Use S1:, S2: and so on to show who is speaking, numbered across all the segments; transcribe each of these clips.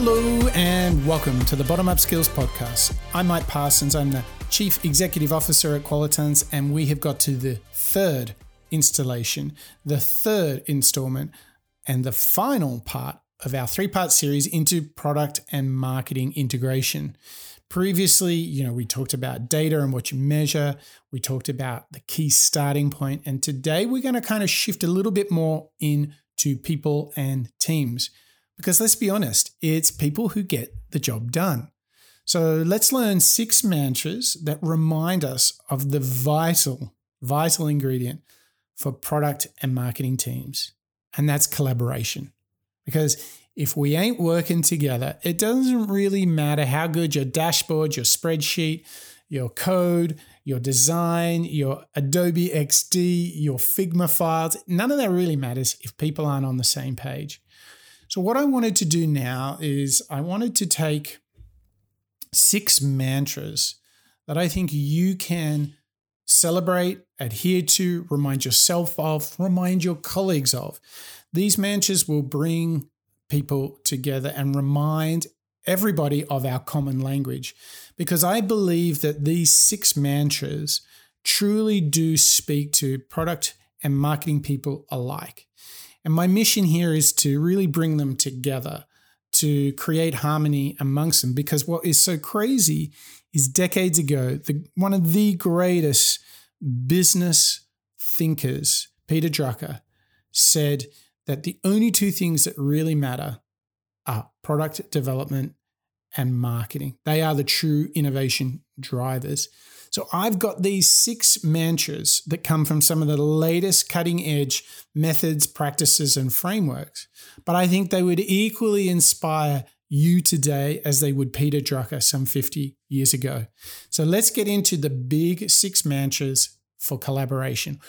S1: Hello and welcome to the Bottom Up Skills Podcast. I'm Mike Parsons. I'm the Chief Executive Officer at Qualitance, and we have got to the third installation, the third installment, and the final part of our three part series into product and marketing integration. Previously, you know, we talked about data and what you measure. We talked about the key starting point, and today we're going to kind of shift a little bit more into people and teams. Because let's be honest, it's people who get the job done. So let's learn six mantras that remind us of the vital, vital ingredient for product and marketing teams. And that's collaboration. Because if we ain't working together, it doesn't really matter how good your dashboard, your spreadsheet, your code, your design, your Adobe XD, your Figma files, none of that really matters if people aren't on the same page. So, what I wanted to do now is I wanted to take six mantras that I think you can celebrate, adhere to, remind yourself of, remind your colleagues of. These mantras will bring people together and remind everybody of our common language because I believe that these six mantras truly do speak to product and marketing people alike. And my mission here is to really bring them together to create harmony amongst them. Because what is so crazy is decades ago, the, one of the greatest business thinkers, Peter Drucker, said that the only two things that really matter are product development and marketing. They are the true innovation drivers. So I've got these six mantras that come from some of the latest cutting edge methods, practices, and frameworks. But I think they would equally inspire you today as they would Peter Drucker some 50 years ago. So let's get into the big six mantras for collaboration.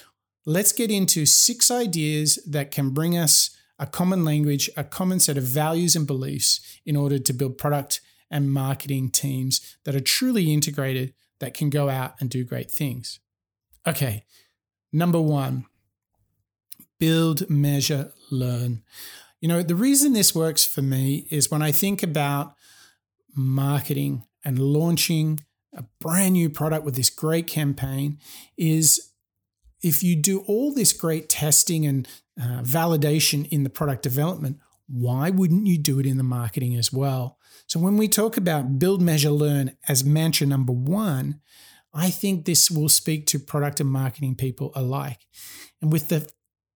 S1: Let's get into six ideas that can bring us a common language, a common set of values and beliefs in order to build product and marketing teams that are truly integrated that can go out and do great things. Okay, number one, build, measure, learn. You know, the reason this works for me is when I think about marketing and launching a brand new product with this great campaign is if you do all this great testing and uh, validation in the product development, why wouldn't you do it in the marketing as well? So when we talk about build, measure, learn as mantra number one, I think this will speak to product and marketing people alike. And with the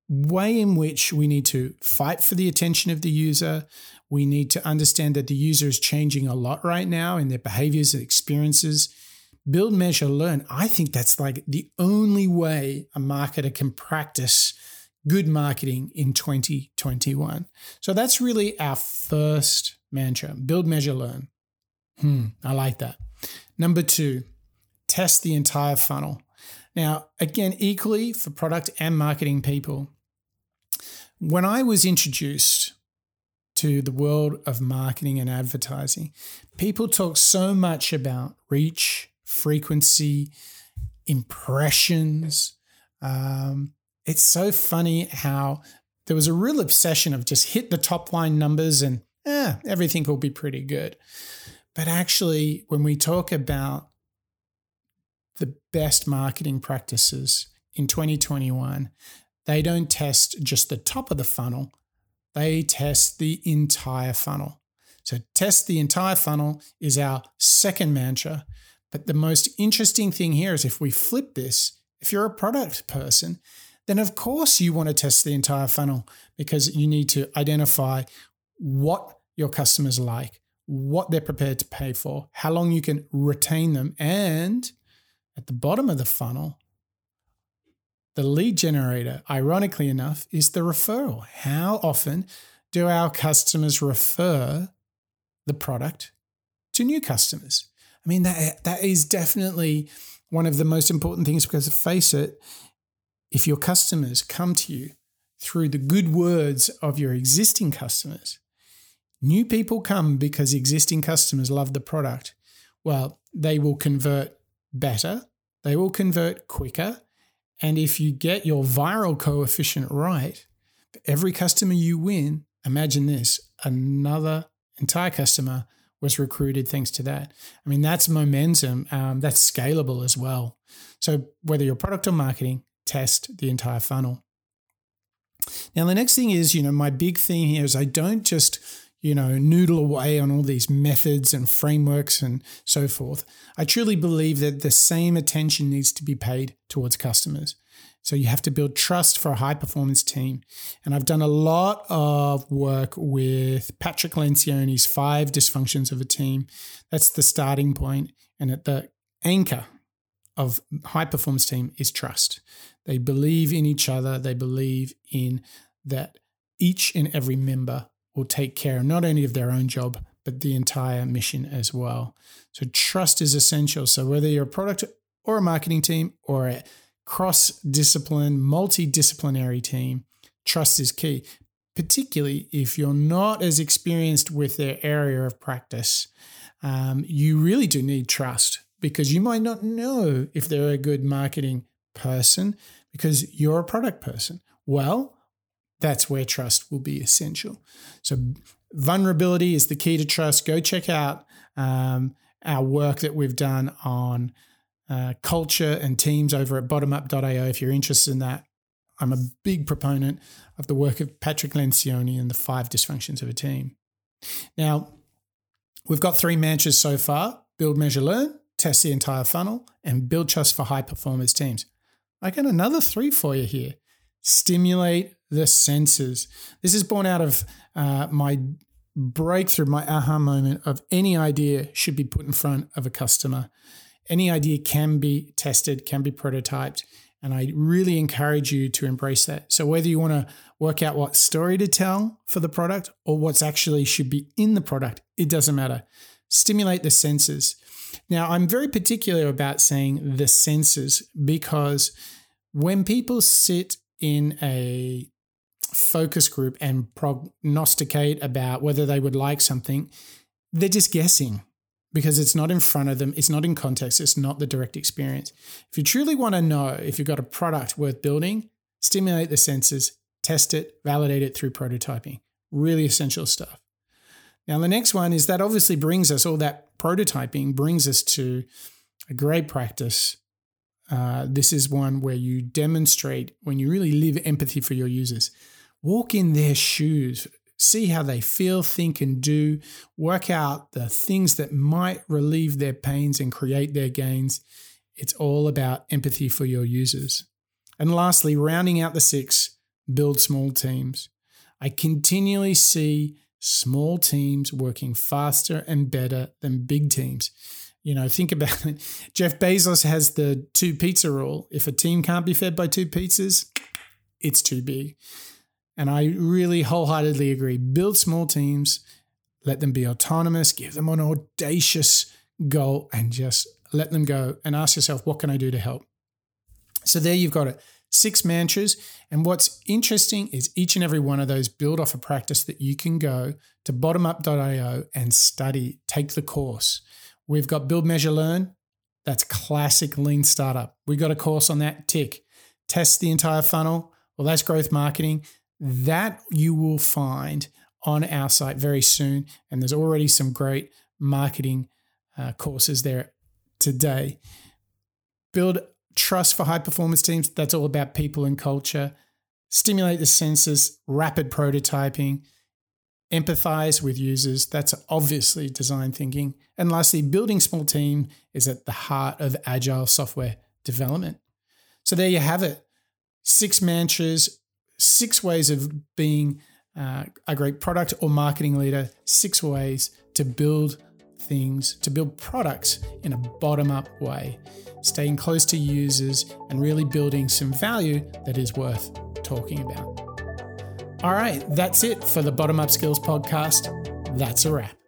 S1: way in which we need to fight for the attention of the user, we need to understand that the user is changing a lot right now in their behaviors and experiences. Build, measure, learn. I think that's like the only way a marketer can practice good marketing in 2021. So that's really our first mantra build, measure, learn. Hmm, I like that. Number two, test the entire funnel. Now, again, equally for product and marketing people, when I was introduced to the world of marketing and advertising, people talk so much about reach, frequency, impressions. Um, it's so funny how there was a real obsession of just hit the top line numbers and eh, everything will be pretty good. But actually, when we talk about the best marketing practices in 2021, they don't test just the top of the funnel, they test the entire funnel. So, test the entire funnel is our second mantra. But the most interesting thing here is if we flip this, if you're a product person, then of course you want to test the entire funnel because you need to identify what your customers like, what they're prepared to pay for, how long you can retain them, and at the bottom of the funnel, the lead generator, ironically enough, is the referral. How often do our customers refer the product to new customers? I mean, that, that is definitely one of the most important things because, face it, if your customers come to you through the good words of your existing customers, new people come because existing customers love the product. Well, they will convert better, they will convert quicker. And if you get your viral coefficient right, every customer you win, imagine this another entire customer was recruited thanks to that. I mean, that's momentum. Um, that's scalable as well. So whether you're product or marketing, test the entire funnel. Now, the next thing is, you know, my big thing here is I don't just, you know, noodle away on all these methods and frameworks and so forth. I truly believe that the same attention needs to be paid towards customers. So you have to build trust for a high performance team. And I've done a lot of work with Patrick Lencioni's five dysfunctions of a team. That's the starting point. And at the anchor of high performance team is trust. They believe in each other. They believe in that each and every member will take care not only of their own job, but the entire mission as well. So trust is essential. So whether you're a product or a marketing team or a cross discipline, multidisciplinary team, trust is key, particularly if you're not as experienced with their area of practice. Um, you really do need trust because you might not know if they're a good marketing person because you're a product person. Well, that's where trust will be essential. So, vulnerability is the key to trust. Go check out um, our work that we've done on uh, culture and teams over at bottomup.io if you're interested in that. I'm a big proponent of the work of Patrick Lencioni and the five dysfunctions of a team. Now, we've got three mantras so far build, measure, learn, test the entire funnel, and build trust for high performance teams. I got another three for you here. Stimulate the senses. This is born out of uh, my breakthrough, my aha moment of any idea should be put in front of a customer. Any idea can be tested, can be prototyped. And I really encourage you to embrace that. So, whether you want to work out what story to tell for the product or what's actually should be in the product, it doesn't matter. Stimulate the senses. Now, I'm very particular about saying the senses because when people sit in a focus group and prognosticate about whether they would like something, they're just guessing because it's not in front of them, it's not in context, it's not the direct experience. If you truly want to know if you've got a product worth building, stimulate the senses, test it, validate it through prototyping. Really essential stuff. Now, the next one is that obviously brings us all that prototyping brings us to a great practice. Uh, this is one where you demonstrate when you really live empathy for your users. Walk in their shoes, see how they feel, think, and do, work out the things that might relieve their pains and create their gains. It's all about empathy for your users. And lastly, rounding out the six, build small teams. I continually see small teams working faster and better than big teams. You know, think about it. Jeff Bezos has the two pizza rule. If a team can't be fed by two pizzas, it's too big. And I really wholeheartedly agree. Build small teams, let them be autonomous, give them an audacious goal, and just let them go and ask yourself, what can I do to help? So there you've got it six mantras. And what's interesting is each and every one of those build off a practice that you can go to bottomup.io and study, take the course. We've got Build, Measure, Learn. That's classic lean startup. We've got a course on that, tick. Test the entire funnel. Well, that's growth marketing. That you will find on our site very soon. And there's already some great marketing uh, courses there today. Build trust for high performance teams, that's all about people and culture. Stimulate the senses, rapid prototyping, empathize with users. That's obviously design thinking. And lastly, building small team is at the heart of agile software development. So there you have it. Six mantras, six ways of being uh, a great product or marketing leader, six ways to build things, to build products in a bottom up way staying close to users, and really building some value that is worth talking about. All right, that's it for the Bottom Up Skills podcast. That's a wrap.